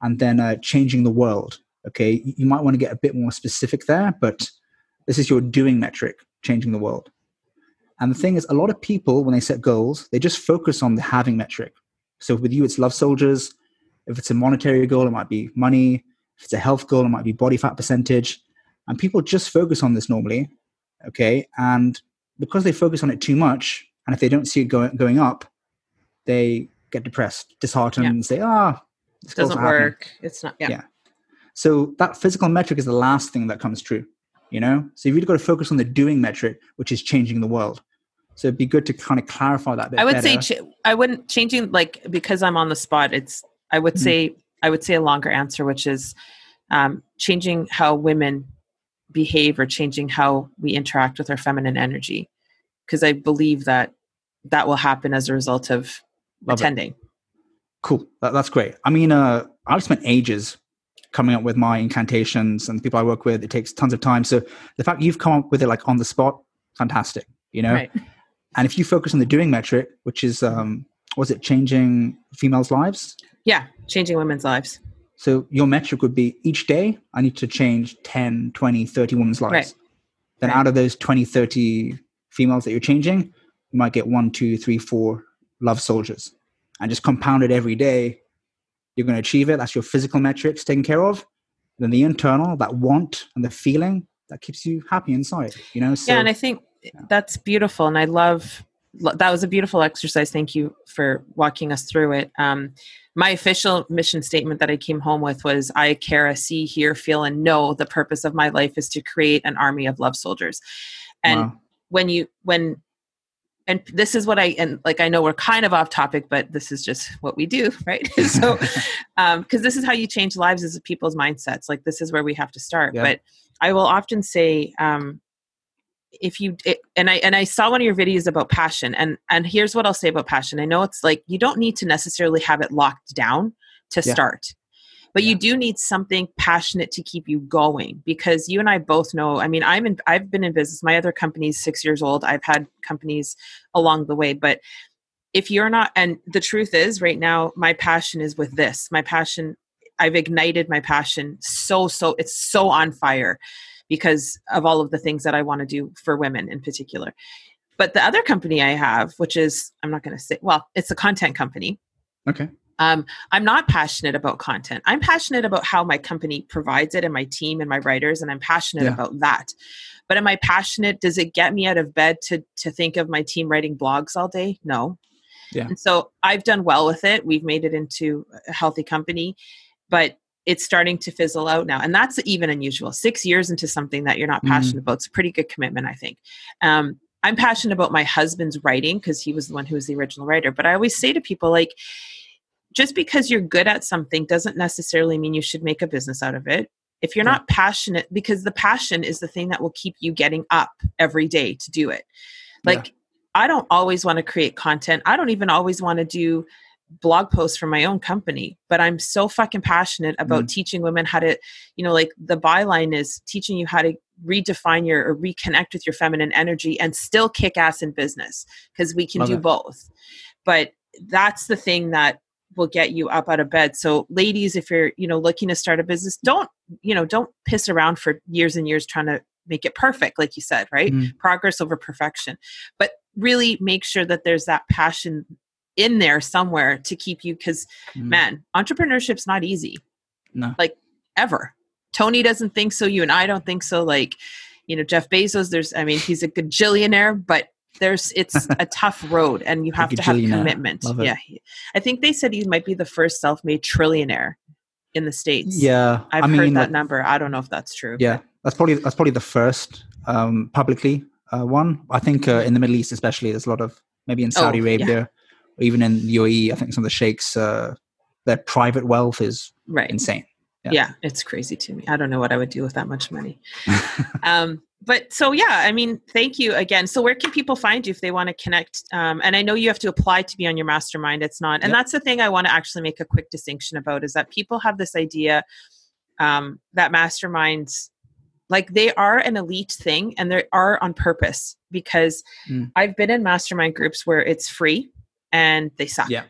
And then uh, changing the world. Okay, you you might want to get a bit more specific there, but this is your doing metric, changing the world. And the thing is, a lot of people, when they set goals, they just focus on the having metric. So, with you, it's love soldiers. If it's a monetary goal, it might be money. If it's a health goal, it might be body fat percentage. And people just focus on this normally. Okay. And because they focus on it too much, and if they don't see it going, going up, they get depressed, disheartened, Yeah. and say, ah, this Doesn't not happening." work. It's not. Yeah. Yeah. So that physical metric is the last thing that comes true, you know? So you've really got to focus on the doing metric, which is changing the world. So it'd be good to kind of clarify that bit I would say ch- I wouldn't changing like because I'm on the spot. It's I would Mhm. say I would say a longer answer, which is um, changing how women behave or changing how we interact with our feminine energy, because I believe that that will happen as a result of Love it. attending. Cool. That, that's great. I mean, uh, I've spent ages coming up with my incantations and the people I work with. It takes tons of time. So the fact you've come up with it like on the spot, fantastic. You know, Right. and if you focus on the doing metric, which is um, was it changing females' lives? Yeah, changing women's lives. So your metric would be each day I need to change 10, 20, 30 women's lives. Right. Then Right. out of those 20, 30 females that you're changing, you might get one, two, three, four love soldiers. And just compound it every day, you're going to achieve it. That's your physical metrics taken care of. Then the internal, that want and the feeling, that keeps you happy inside. You know, so yeah, and I think that's beautiful, and I love that was a beautiful exercise. Thank you for walking us through it. Um, my official mission statement that I came home with was I, Kara, see, hear, feel, and know the purpose of my life is to create an army of love soldiers. And wow. when you, when, and this is what I, and like I know we're kind of off topic, but this is just what we do, right? so, um, because this is how you change lives as people's mindsets. Like this is where we have to start. Yeah. But I will often say, um, if you it, and i and i saw one of your videos about passion and and here's what i'll say about passion i know it's like you don't need to necessarily have it locked down to yeah. start but yeah. you do need something passionate to keep you going because you and i both know i mean i'm in i've been in business my other company is six years old i've had companies along the way but if you're not and the truth is right now my passion is with this my passion i've ignited my passion so so it's so on fire because of all of the things that I want to do for women in particular. But the other company I have, which is, I'm not going to say, well, it's a content company. Okay. Um, I'm not passionate about content. I'm passionate about how my company provides it and my team and my writers, and I'm passionate yeah. about that. But am I passionate? Does it get me out of bed to to think of my team writing blogs all day? No. Yeah. And so I've done well with it. We've made it into a healthy company, but it's starting to fizzle out now. And that's even unusual. Six years into something that you're not mm-hmm. passionate mm. about it's a pretty good commitment i think. Um, i'm passionate about my husband's writing because he was the one who was the original writer. But i always say to people like just because you're good at something doesn't necessarily mean you should make a business out of it. If you're not passionate because the passion is the thing that will keep you getting up every day to do it. Like yeah. i don't always want to create content. I don't even always want to do blog posts for my own company but i'm so fucking passionate about mm. teaching women how to you know like the byline is teaching you how to redefine your or reconnect with your feminine energy and still kick ass in business because we can Love do it. both but that's the thing that will get you up out of bed so ladies if you're you know looking to start a business don't you know don't piss around for years and years trying to make it perfect like you said right mm. progress over perfection but really make sure that there's that passion in there somewhere to keep you because mm. man entrepreneurship's not easy. No. Like ever. Tony doesn't think so you and i don't think so like you know jeff bezos there's i mean he's a gajillionaire but there's it's a tough road and you have to have commitment. Yeah i think they said he might be the first self-made trillionaire in the states. Yeah i've I heard mean, that number. I don't know if that's true yeah that's probably that's probably the first um publicly uh, one. I think uh, in the middle east especially there's a lot of maybe in saudi oh, arabia. yeah even in UAE, I think some of the sheikhs, uh, their private wealth is right. insane. Yeah. yeah. it's crazy to me. I don't know what I would do with that much money. um, but so yeah, I mean, thank you again. So where can people find you if they want to connect? Um, and I know you have to apply to be on your mastermind. It's not, and yep. that's the thing I want to actually make a quick distinction about is that people have this idea um, that masterminds like they are an elite thing and they are on purpose because mm. I've been in mastermind groups where it's free and they suck. Yeah.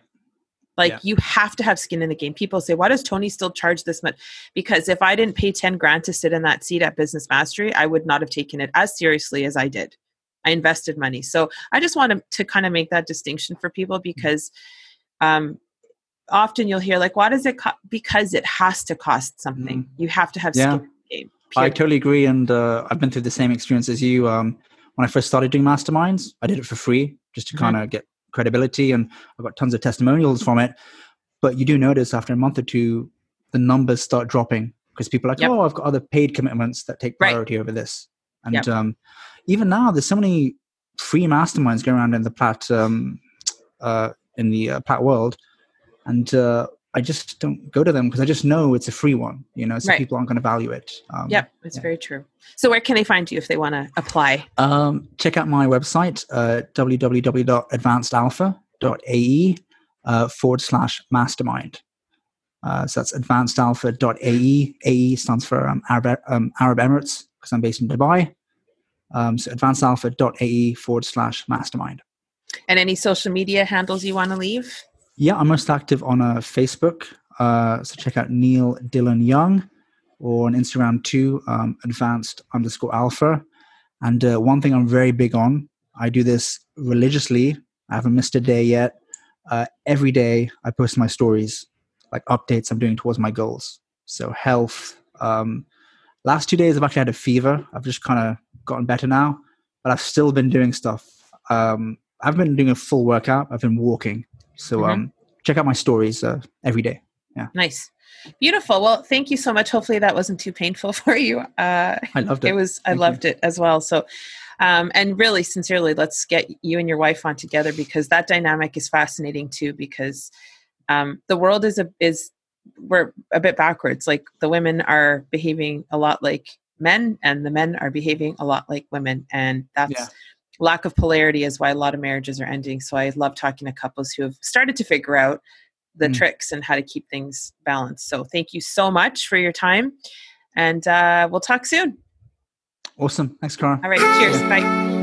Like yeah. you have to have skin in the game. People say, why does Tony still charge this much? Because if I didn't pay 10 grand to sit in that seat at Business Mastery, I would not have taken it as seriously as I did. I invested money. So I just want to, to kind of make that distinction for people because um, often you'll hear like, why does it cost? Because it has to cost something. Mm. You have to have yeah. skin in the game. I totally agree. And uh, I've been through the same experience as you. Um, when I first started doing masterminds, I did it for free just to mm-hmm. kind of get credibility and I've got tons of testimonials from it. But you do notice after a month or two, the numbers start dropping because people are like, yep. oh, I've got other paid commitments that take priority right. over this. And yep. um, even now, there's so many free masterminds going around in the plat um, uh, in the uh, plat world, and uh, I just don't go to them because I just know it's a free one, you know, so right. people aren't going to value it. Um, yep, it's yeah. very true. So where can they find you if they want to apply? Um, check out my website, uh, www.advancedalpha.ae uh, forward slash mastermind. Uh, so that's advancedalpha.ae. AE stands for um, Arab, um, Arab Emirates because I'm based in Dubai. Um, so advancedalpha.ae forward slash mastermind. And any social media handles you want to leave? Yeah, I'm most active on uh, Facebook. Uh, so check out Neil Dylan Young or on Instagram too, um, advanced underscore alpha. And uh, one thing I'm very big on, I do this religiously. I haven't missed a day yet. Uh, every day I post my stories, like updates I'm doing towards my goals. So health. Um, last two days I've actually had a fever. I've just kind of gotten better now, but I've still been doing stuff. Um, I've been doing a full workout. I've been walking. So Mhm. um, check out my stories uh, every day. Yeah. Nice. Beautiful. Well, thank you so much. Hopefully that wasn't too painful for you. Uh, I loved it. it was i Thank you. loved it as well so um, and really sincerely let's get you and your wife on together because that dynamic is fascinating too because um, the world is a is we're a bit backwards like the women are behaving a lot like men and the men are behaving a lot like women and that's Yeah. Lack of polarity is why a lot of marriages are ending so i love talking to couples who have started to figure out the Mm. tricks and how to keep things balanced so thank you so much for your time and uh, we'll talk soon awesome. Thanks, Cara. all right cheers bye